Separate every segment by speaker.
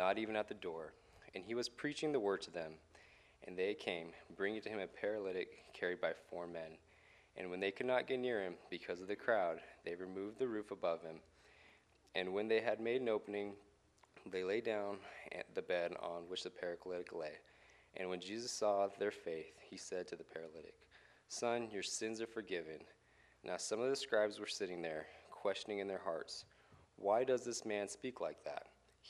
Speaker 1: not even at the door. And he was preaching the word to them. And they came, bringing to him a paralytic carried by four men. And when they could not get near him because of the crowd, they removed the roof above him. And when they had made an opening, they lay down at the bed on which the paralytic lay. And when Jesus saw their faith, he said to the paralytic, Son, your sins are forgiven. Now some of the scribes were sitting there, questioning in their hearts, Why does this man speak like that?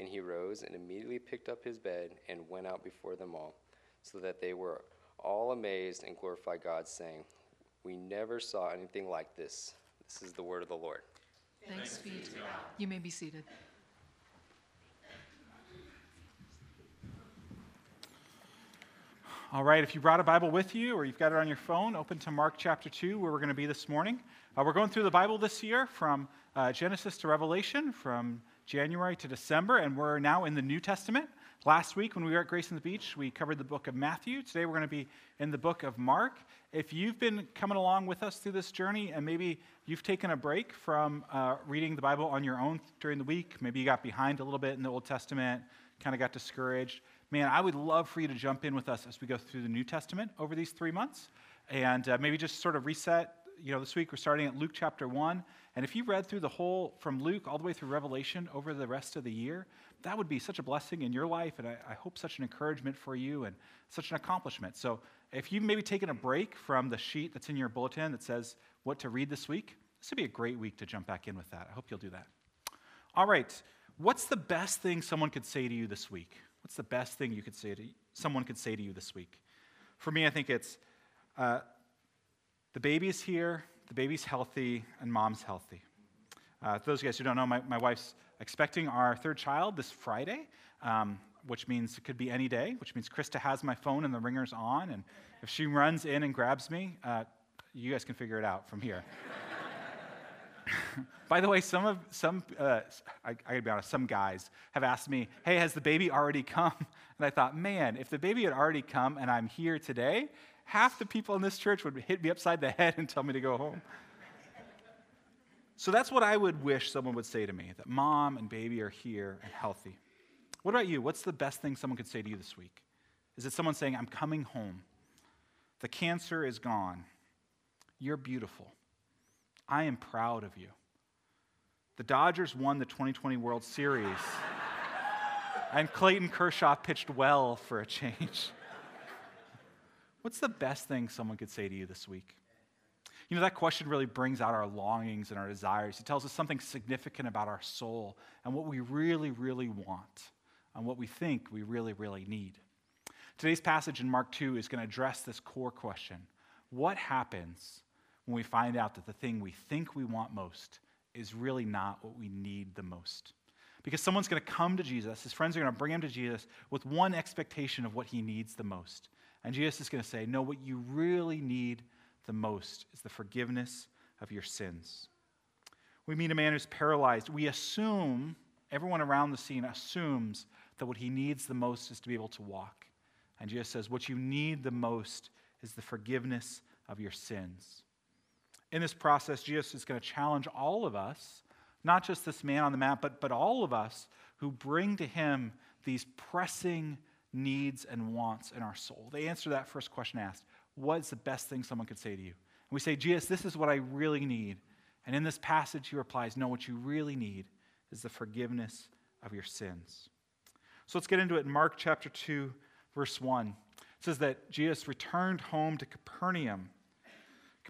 Speaker 1: And he rose and immediately picked up his bed and went out before them all, so that they were all amazed and glorified God, saying, We never saw anything like this. This is the word of the Lord.
Speaker 2: Thanks be to God. You may be seated.
Speaker 3: All right, if you brought a Bible with you or you've got it on your phone, open to Mark chapter 2, where we're going to be this morning. Uh, we're going through the Bible this year from uh, Genesis to Revelation, from January to December, and we're now in the New Testament. Last week, when we were at Grace on the Beach, we covered the book of Matthew. Today, we're going to be in the book of Mark. If you've been coming along with us through this journey and maybe you've taken a break from uh, reading the Bible on your own during the week, maybe you got behind a little bit in the Old Testament, kind of got discouraged, man, I would love for you to jump in with us as we go through the New Testament over these three months and uh, maybe just sort of reset. You know, this week we're starting at Luke chapter 1. And if you read through the whole, from Luke all the way through Revelation over the rest of the year, that would be such a blessing in your life. And I, I hope such an encouragement for you and such an accomplishment. So if you've maybe taken a break from the sheet that's in your bulletin that says what to read this week, this would be a great week to jump back in with that. I hope you'll do that. All right. What's the best thing someone could say to you this week? What's the best thing you could say to someone could say to you this week? For me, I think it's uh, the baby is here, the baby's healthy, and mom's healthy. Uh, those of you guys who don't know, my, my wife's expecting our third child this Friday, um, which means it could be any day, which means Krista has my phone and the ringer's on. And if she runs in and grabs me, uh, you guys can figure it out from here. By the way, some of some uh, I, I gotta be honest, some guys have asked me, "Hey, has the baby already come?" And I thought, man, if the baby had already come and I'm here today, half the people in this church would hit me upside the head and tell me to go home. so that's what I would wish someone would say to me: that mom and baby are here and healthy. What about you? What's the best thing someone could say to you this week? Is it someone saying, "I'm coming home"? The cancer is gone. You're beautiful. I am proud of you. The Dodgers won the 2020 World Series, and Clayton Kershaw pitched well for a change. What's the best thing someone could say to you this week? You know, that question really brings out our longings and our desires. It tells us something significant about our soul and what we really, really want and what we think we really, really need. Today's passage in Mark 2 is going to address this core question What happens when we find out that the thing we think we want most is really not what we need the most. Because someone's going to come to Jesus, his friends are going to bring him to Jesus with one expectation of what he needs the most. And Jesus is going to say, No, what you really need the most is the forgiveness of your sins. We meet a man who's paralyzed. We assume, everyone around the scene assumes that what he needs the most is to be able to walk. And Jesus says, What you need the most is the forgiveness of your sins. In this process, Jesus is going to challenge all of us, not just this man on the map, but, but all of us who bring to him these pressing needs and wants in our soul. They answer that first question asked What's the best thing someone could say to you? And we say, Jesus, this is what I really need. And in this passage, he replies, No, what you really need is the forgiveness of your sins. So let's get into it in Mark chapter 2, verse 1. It says that Jesus returned home to Capernaum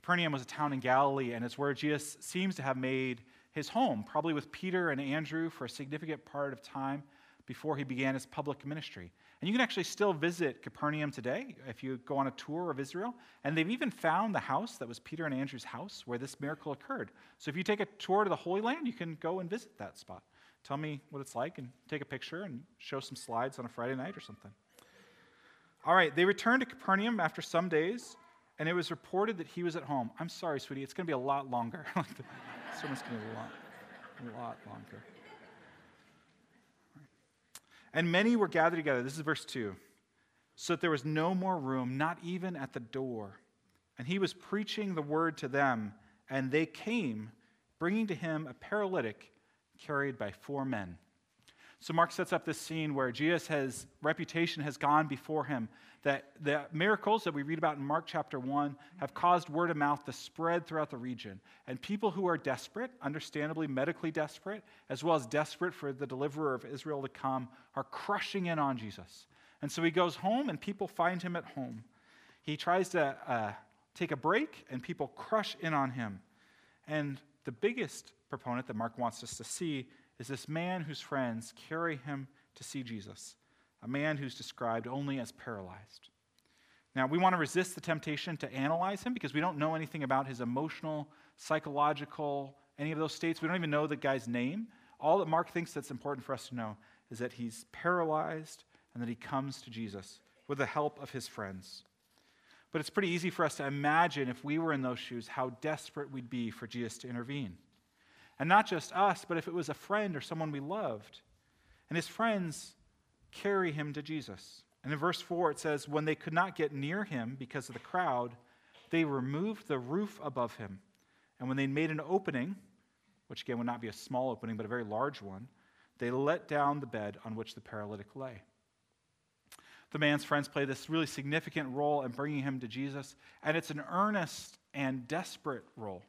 Speaker 3: Capernaum was a town in Galilee, and it's where Jesus seems to have made his home, probably with Peter and Andrew for a significant part of time before he began his public ministry. And you can actually still visit Capernaum today if you go on a tour of Israel. And they've even found the house that was Peter and Andrew's house where this miracle occurred. So if you take a tour to the Holy Land, you can go and visit that spot. Tell me what it's like and take a picture and show some slides on a Friday night or something. All right, they returned to Capernaum after some days, and it was reported that he was at home. I'm sorry, sweetie, it's going to be a lot longer. sermon's going to be a lot, a lot longer. And many were gathered together. This is verse 2. So that there was no more room, not even at the door. And he was preaching the word to them, and they came, bringing to him a paralytic carried by four men. So Mark sets up this scene where Jesus' has, reputation has gone before him. That the miracles that we read about in Mark chapter 1 have caused word of mouth to spread throughout the region. And people who are desperate, understandably medically desperate, as well as desperate for the deliverer of Israel to come, are crushing in on Jesus. And so he goes home, and people find him at home. He tries to uh, take a break, and people crush in on him. And the biggest proponent that Mark wants us to see is this man whose friends carry him to see Jesus, a man who's described only as paralyzed. Now, we want to resist the temptation to analyze him because we don't know anything about his emotional, psychological, any of those states. We don't even know the guy's name. All that Mark thinks that's important for us to know is that he's paralyzed and that he comes to Jesus with the help of his friends. But it's pretty easy for us to imagine if we were in those shoes how desperate we'd be for Jesus to intervene. And not just us, but if it was a friend or someone we loved. And his friends carry him to Jesus. And in verse 4, it says, When they could not get near him because of the crowd, they removed the roof above him. And when they made an opening, which again would not be a small opening, but a very large one, they let down the bed on which the paralytic lay. The man's friends play this really significant role in bringing him to Jesus, and it's an earnest and desperate role.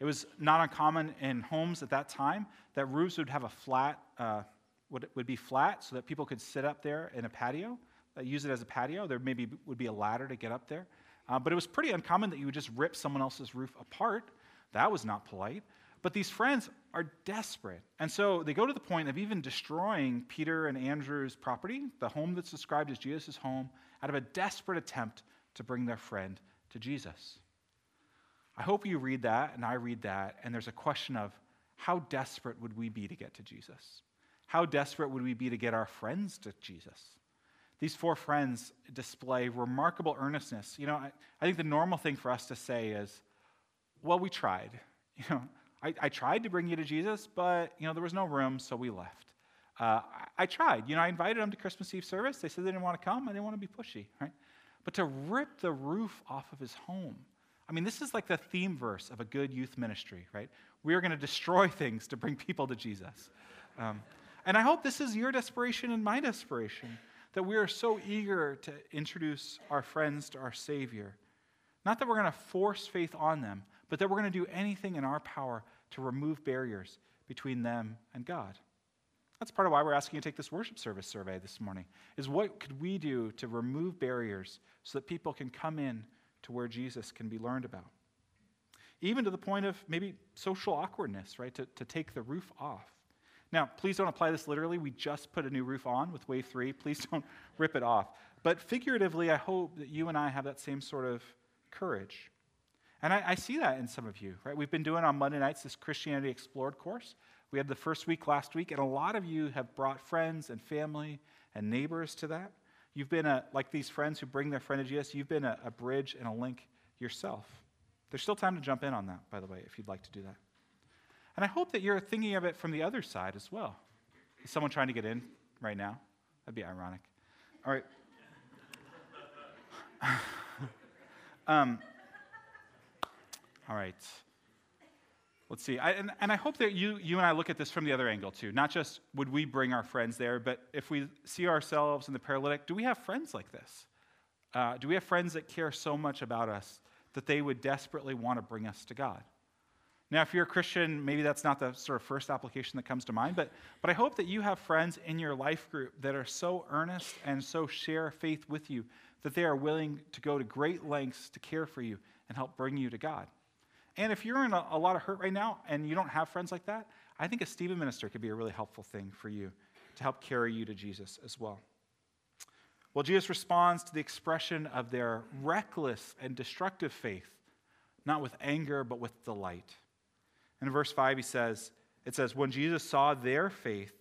Speaker 3: It was not uncommon in homes at that time that roofs would have a flat, uh, would, would be flat so that people could sit up there in a patio, uh, use it as a patio. There maybe would be a ladder to get up there. Uh, but it was pretty uncommon that you would just rip someone else's roof apart. That was not polite. But these friends are desperate. And so they go to the point of even destroying Peter and Andrew's property, the home that's described as Jesus' home, out of a desperate attempt to bring their friend to Jesus. I hope you read that and I read that, and there's a question of how desperate would we be to get to Jesus? How desperate would we be to get our friends to Jesus? These four friends display remarkable earnestness. You know, I, I think the normal thing for us to say is, well, we tried. You know, I, I, tried to bring you to Jesus, but, you know, there was no room, so we left. Uh, I, I, tried. You know, I invited them to Christmas Eve service. They said they didn't want to come. I didn't want to be pushy, right? But to rip the roof off of his home I mean, this is like the theme verse of a good youth ministry, right? We are going to destroy things to bring people to Jesus. Um, and I hope this is your desperation and my desperation that we are so eager to introduce our friends to our Savior. Not that we're going to force faith on them, but that we're going to do anything in our power to remove barriers between them and God. That's part of why we're asking you to take this worship service survey this morning. Is what could we do to remove barriers so that people can come in to where Jesus can be learned about. Even to the point of maybe social awkwardness, right? To, to take the roof off. Now, please don't apply this literally. We just put a new roof on with Wave 3. Please don't rip it off. But figuratively, I hope that you and I have that same sort of courage. And I, I, see that in some of you, right? We've been doing on Monday nights this Christianity Explored course. We had the first week last week, and a lot of you have brought friends and family and neighbors to that. You've been a, like these friends who bring their friend to Jesus, you've been a, a bridge and a link yourself. There's still time to jump in on that, by the way, if you'd like to do that. And I hope that you're thinking of it from the other side as well. Is someone trying to get in right now? That'd be ironic. All right. um, all right. Let's see. I, and, and I hope that you, you and I look at this from the other angle too. Not just would we bring our friends there, but if we see ourselves in the paralytic, do we have friends like this? Uh, do we have friends that care so much about us that they would desperately want to bring us to God? Now, if you're a Christian, maybe that's not the sort of first application that comes to mind, but, but I hope that you have friends in your life group that are so earnest and so share faith with you that they are willing to go to great lengths to care for you and help bring you to God. And if you're in a, a, lot of hurt right now and you don't have friends like that, I think a Stephen minister could be a really helpful thing for you to help carry you to Jesus as well. Well, Jesus responds to the expression of their reckless and destructive faith, not with anger, but with delight. In verse 5, he says, it says, When Jesus saw their faith,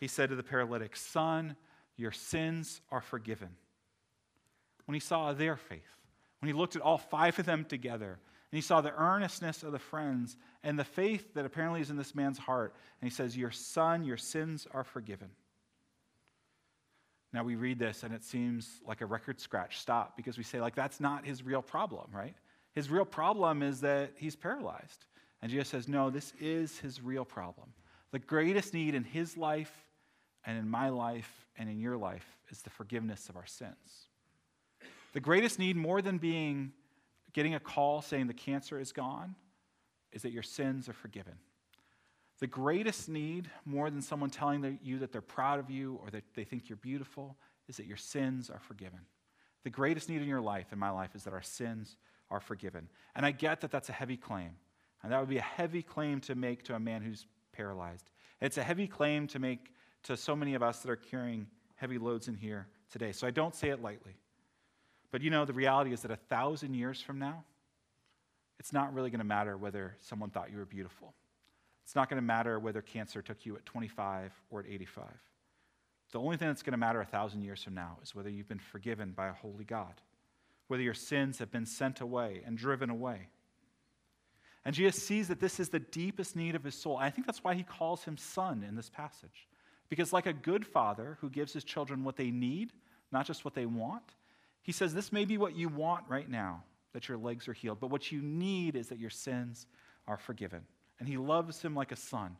Speaker 3: he said to the paralytic, Son, your sins are forgiven. When he saw their faith, when he looked at all five of them together, and he saw the earnestness of the friends and the faith that apparently is in this man's heart, and he says, Your son, your sins are forgiven. Now we read this and it seems like a record scratch stop because we say, like, that's not his real problem, right? His real problem is that he's paralyzed. And Jesus says, no, this is his real problem. The greatest need in his life and in my life and in your life is the forgiveness of our sins. The greatest need, more than being getting a call saying the cancer is gone, is that your sins are forgiven. The greatest need, more than someone telling you that they're proud of you or that they think you're beautiful, is that your sins are forgiven. The greatest need in your life, in my life, is that our sins are forgiven. And I get that that's a heavy claim. And that would be a heavy claim to make to a man who's paralyzed. It's a heavy claim to make to so many of us that are carrying heavy loads in here today. So I don't say it lightly. But you know, the reality is that a thousand years from now, it's not really going to matter whether someone thought you were beautiful. It's not going to matter whether cancer took you at 25 or at 85. The only thing that's going to matter a thousand years from now is whether you've been forgiven by a holy God, whether your sins have been sent away and driven away. And Jesus sees that this is the deepest need of his soul. I think that's why he calls him son in this passage. Because, like a good father who gives his children what they need, not just what they want, he says, This may be what you want right now, that your legs are healed, but what you need is that your sins are forgiven. And he loves him like a son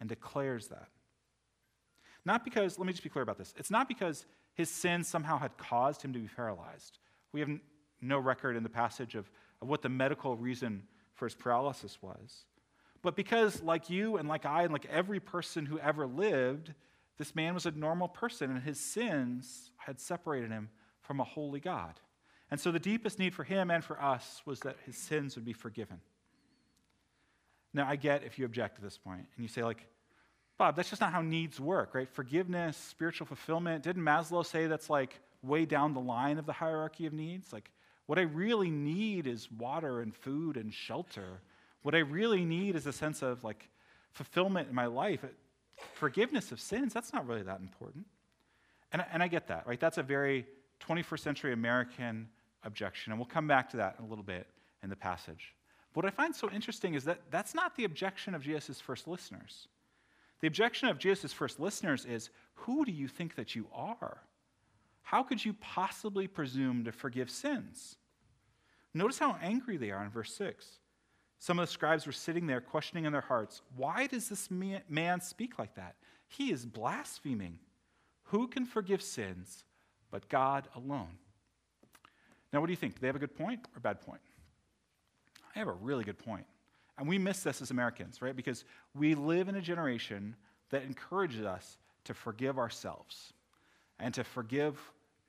Speaker 3: and declares that. Not because, let me just be clear about this. It's not because his sin somehow had caused him to be paralyzed. We have no record in the passage of, of what the medical reason for his paralysis was. But because, like you and like I and like every person who ever lived, this man was a normal person and his sins had separated him from a holy God. And so the deepest need for him and for us was that his sins would be forgiven. Now, I get if you object to this point and you say, like, Bob, that's just not how needs work, right? Forgiveness, spiritual fulfillment. Didn't Maslow say that's like way down the line of the hierarchy of needs? Like, what I really need is water and food and shelter. What I really need is a sense of like fulfillment in my life. Forgiveness of sins, that's not really that important. And, and I get that, right? That's a very 21st century American objection. And we'll come back to that in a little bit in the passage. But What I find so interesting is that that's not the objection of Jesus' first listeners. The objection of Jesus' first listeners is Who do you think that you are? How could you possibly presume to forgive sins? Notice how angry they are in verse 6. Some of the scribes were sitting there questioning in their hearts, Why does this man speak like that? He is blaspheming. Who can forgive sins but God alone? Now, what do you think? Do they have a good point or a bad point? I have a really good point. And we miss this as Americans, right? Because we live in a generation that encourages us to forgive ourselves and to forgive,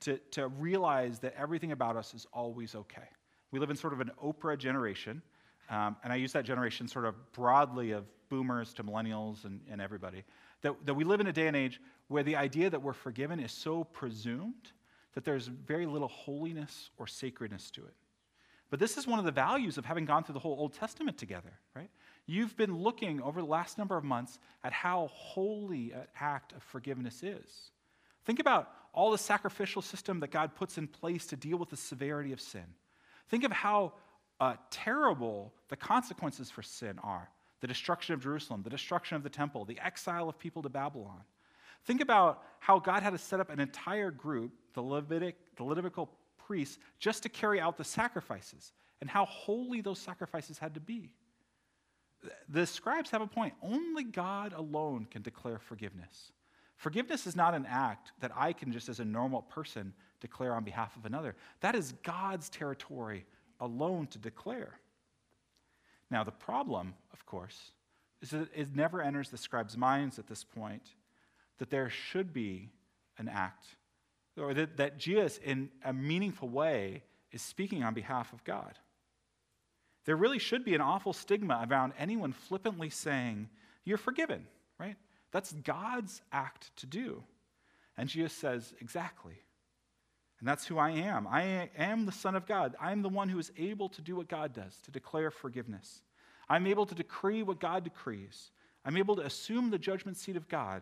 Speaker 3: to, to realize that everything about us is always okay. We live in sort of an Oprah generation, um, and I use that generation sort of broadly of boomers to millennials and, and everybody, that, that we live in a day and age where the idea that we're forgiven is so presumed that there's very little holiness or sacredness to it. But this is one of the values of having gone through the whole Old Testament together, right? You've been looking over the last number of months at how holy an act of forgiveness is. Think about all the sacrificial system that God puts in place to deal with the severity of sin. Think of how uh, terrible the consequences for sin are the destruction of Jerusalem, the destruction of the temple, the exile of people to Babylon. Think about how God had to set up an entire group, the, Levitic, the Levitical priests just to carry out the sacrifices and how holy those sacrifices had to be. The scribes have a point. Only God alone can declare forgiveness. Forgiveness is not an act that I can just as a normal person declare on behalf of another. That is God's territory alone to declare. Now, the problem, of course, is that it never enters the scribes' minds at this point that there should be an act or that, that Jesus, in a meaningful way, is speaking on behalf of God. There really should be an awful stigma around anyone flippantly saying, You're forgiven, right? That's God's act to do. And Jesus says, Exactly. And that's who I am. I am the Son of God. I am the one who is able to do what God does, to declare forgiveness. I'm able to decree what God decrees. I'm able to assume the judgment seat of God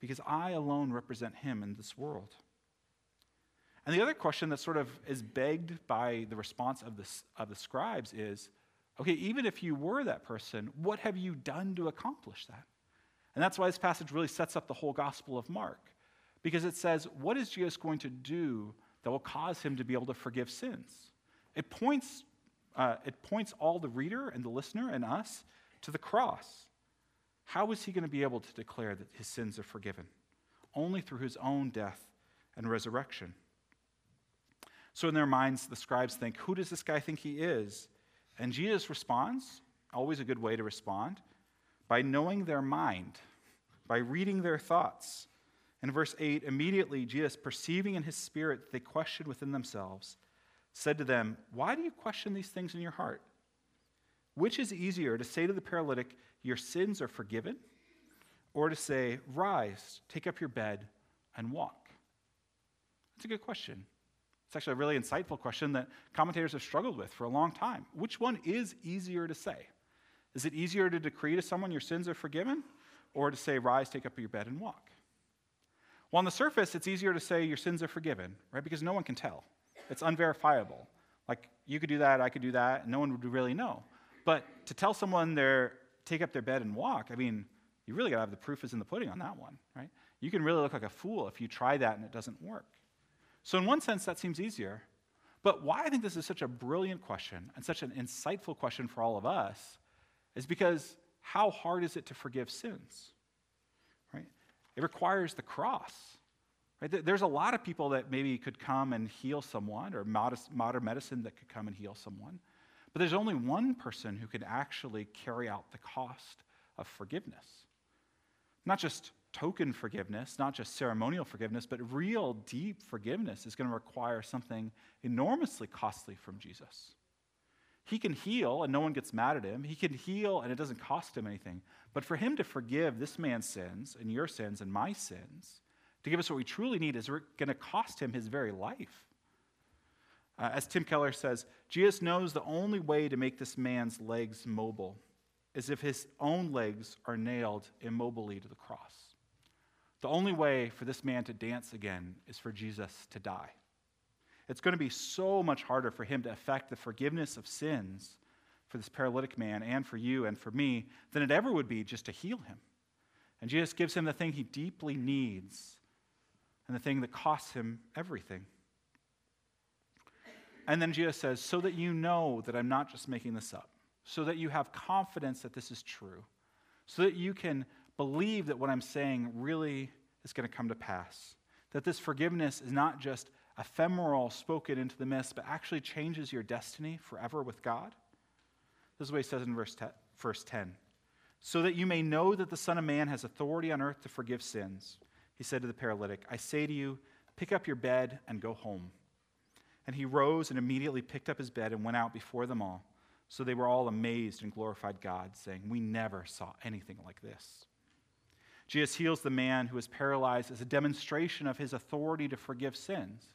Speaker 3: because I alone represent him in this world. And the other question that sort of is begged by the response of the, of the scribes is okay, even if you were that person, what have you done to accomplish that? And that's why this passage really sets up the whole Gospel of Mark, because it says, what is Jesus going to do that will cause him to be able to forgive sins? It points, uh, it points all the reader and the listener and us to the cross. How is he going to be able to declare that his sins are forgiven? Only through his own death and resurrection. So, in their minds, the scribes think, Who does this guy think he is? And Jesus responds, always a good way to respond, by knowing their mind, by reading their thoughts. In verse 8, immediately Jesus, perceiving in his spirit that they questioned within themselves, said to them, Why do you question these things in your heart? Which is easier, to say to the paralytic, Your sins are forgiven, or to say, Rise, take up your bed, and walk? That's a good question. It's actually a really insightful question that commentators have struggled with for a long time. Which one is easier to say? Is it easier to decree to someone your sins are forgiven, or to say, Rise, take up your bed, and walk? Well, on the surface, it's easier to say your sins are forgiven, right? Because no one can tell. It's unverifiable. Like, you could do that, I could do that, and no one would really know. But to tell someone they're take up their bed and walk, I mean, you really got to have the proof is in the pudding on that one, right? You can really look like a fool if you try that and it doesn't work. So, in one sense, that seems easier. But why I think this is such a brilliant question and such an insightful question for all of us is because how hard is it to forgive sins? Right? It requires the cross. Right? There's a lot of people that maybe could come and heal someone, or modern medicine that could come and heal someone. But there's only one person who can actually carry out the cost of forgiveness. Not just token forgiveness, not just ceremonial forgiveness, but real deep forgiveness is going to require something enormously costly from Jesus. He can heal and no one gets mad at him. He can heal and it doesn't cost him anything. But for him to forgive this man's sins and your sins and my sins, to give us what we truly need, is going to cost him his very life. Uh, as Tim Keller says, Jesus knows the only way to make this man's legs mobile is if his own legs are nailed immobily to the cross. The only way for this man to dance again is for Jesus to die. It's going to be so much harder for him to effect the forgiveness of sins for this paralytic man and for you and for me than it ever would be just to heal him. And Jesus gives him the thing he deeply needs and the thing that costs him everything. And then Jesus says, So that you know that I'm not just making this up, so that you have confidence that this is true, so that you can believe that what I'm saying really is going to come to pass. That this forgiveness is not just ephemeral, spoken into the mist, but actually changes your destiny forever with God. This is what he says in verse 10, verse 10. So that you may know that the Son of Man has authority on earth to forgive sins. He said to the paralytic, I say to you, pick up your bed and go home. And he rose and immediately picked up his bed and went out before them all. So they were all amazed and glorified God, saying, We never saw anything like this. Jesus heals the man who is paralyzed as a demonstration of his authority to forgive sins.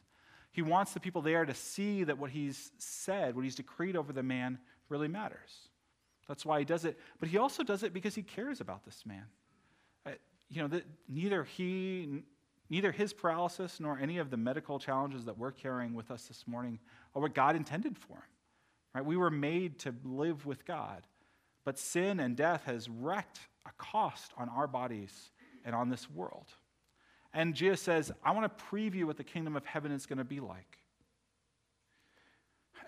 Speaker 3: He wants the people there to see that what he's said, what he's decreed over the man, really matters. That's why he does it. But he also does it because he cares about this man. Uh, you know, the, neither he, neither his paralysis nor any of the medical challenges that we're carrying with us this morning are what God intended for him. Right? We were made to live with God. But sin and death has wrecked a cost on our bodies and on this world. And Jesus says, I want to preview what the kingdom of heaven is going to be like.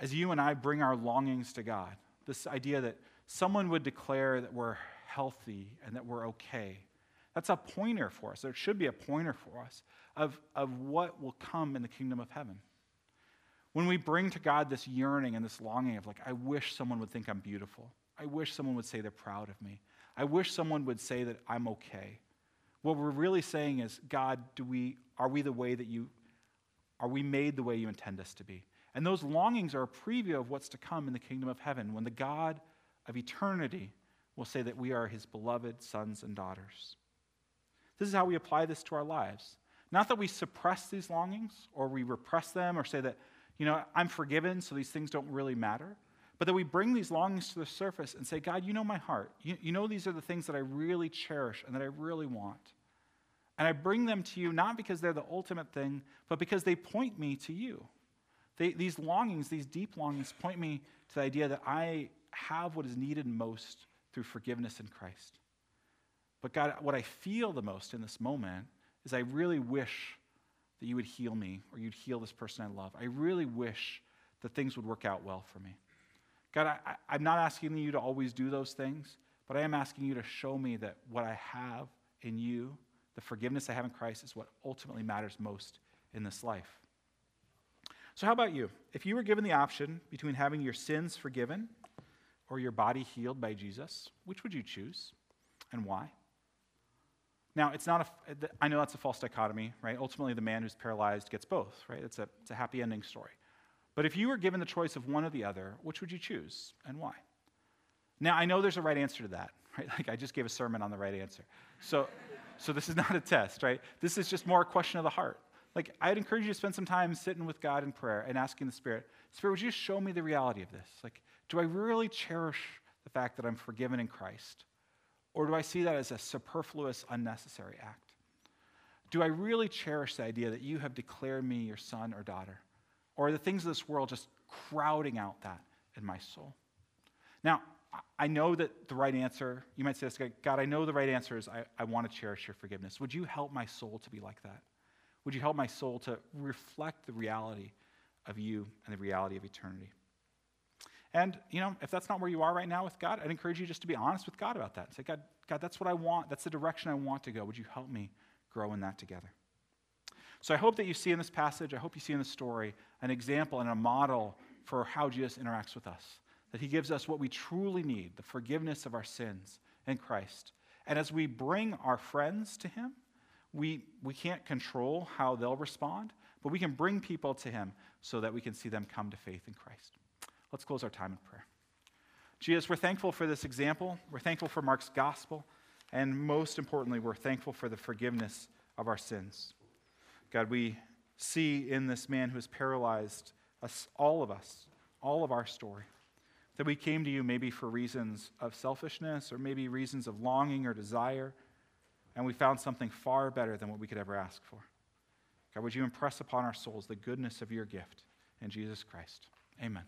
Speaker 3: As you and I bring our longings to God, this idea that someone would declare that we're healthy and that we're okay, that's a pointer for us. There should be a pointer for us of, of what will come in the kingdom of heaven. When we bring to God this yearning and this longing of, like, I wish someone would think I'm beautiful. I wish someone would say they're proud of me. I wish someone would say that I'm okay. What we're really saying is, God, do we, are we the way that you, are we made the way you intend us to be? And those longings are a preview of what's to come in the kingdom of heaven when the God of eternity will say that we are his beloved sons and daughters. This is how we apply this to our lives. Not that we suppress these longings or we repress them or say that, you know, I'm forgiven, so these things don't really matter But that we bring these longings to the surface and say, God, you know my heart. You, you know these are the things that I really cherish and that I really want. And I bring them to you not because they're the ultimate thing, but because they point me to you. They, these longings, these deep longings, point me to the idea that I have what is needed most through forgiveness in Christ. But God, what I feel the most in this moment is I really wish that you would heal me or you'd heal this person I love. I really wish that things would work out well for me. God, I, I, am not asking you to always do those things, but I am asking you to show me that what I have in you, the forgiveness I have in Christ, is what ultimately matters most in this life. So, how about you? If you were given the option between having your sins forgiven or your body healed by Jesus, which would you choose and why? Now, it's not a, I know that's a false dichotomy, right? Ultimately, the man who's paralyzed gets both, right? It's a, it's a happy ending story. But if you were given the choice of one or the other, which would you choose and why? Now, I know there's a right answer to that, right? Like I just gave a sermon on the right answer. So, so this is not a test, right? This is just more a question of the heart. Like, I'd encourage you to spend some time sitting with God in prayer and asking the Spirit, Spirit, would you show me the reality of this? Like, do I really cherish the fact that I'm forgiven in Christ? Or do I see that as a superfluous, unnecessary act? Do I really cherish the idea that you have declared me your son or daughter? Or are the things of this world just crowding out that in my soul? Now, I know that the right answer, you might say this, God, I know the right answer is I, I want to cherish your forgiveness. Would you help my soul to be like that? Would you help my soul to reflect the reality of you and the reality of eternity? And, you know, if that's not where you are right now with God, I'd encourage you just to be honest with God about that. Say, God, God, that's what I want. That's the direction I want to go. Would you help me grow in that together? So I hope that you see in this passage, I hope you see in the story, an example and a model for how Jesus interacts with us. That he gives us what we truly need the forgiveness of our sins in Christ. And as we bring our friends to him, we, we can't control how they'll respond, but we can bring people to him so that we can see them come to faith in Christ. Let's close our time in prayer. Jesus, we're thankful for this example. We're thankful for Mark's gospel. And most importantly, we're thankful for the forgiveness of our sins. God, we see in this man who is paralyzed us, all of us, all of our story. That we came to you maybe for reasons of selfishness or maybe reasons of longing or desire, and we found something far better than what we could ever ask for. God, would you impress upon our souls the goodness of your gift in Jesus Christ? Amen.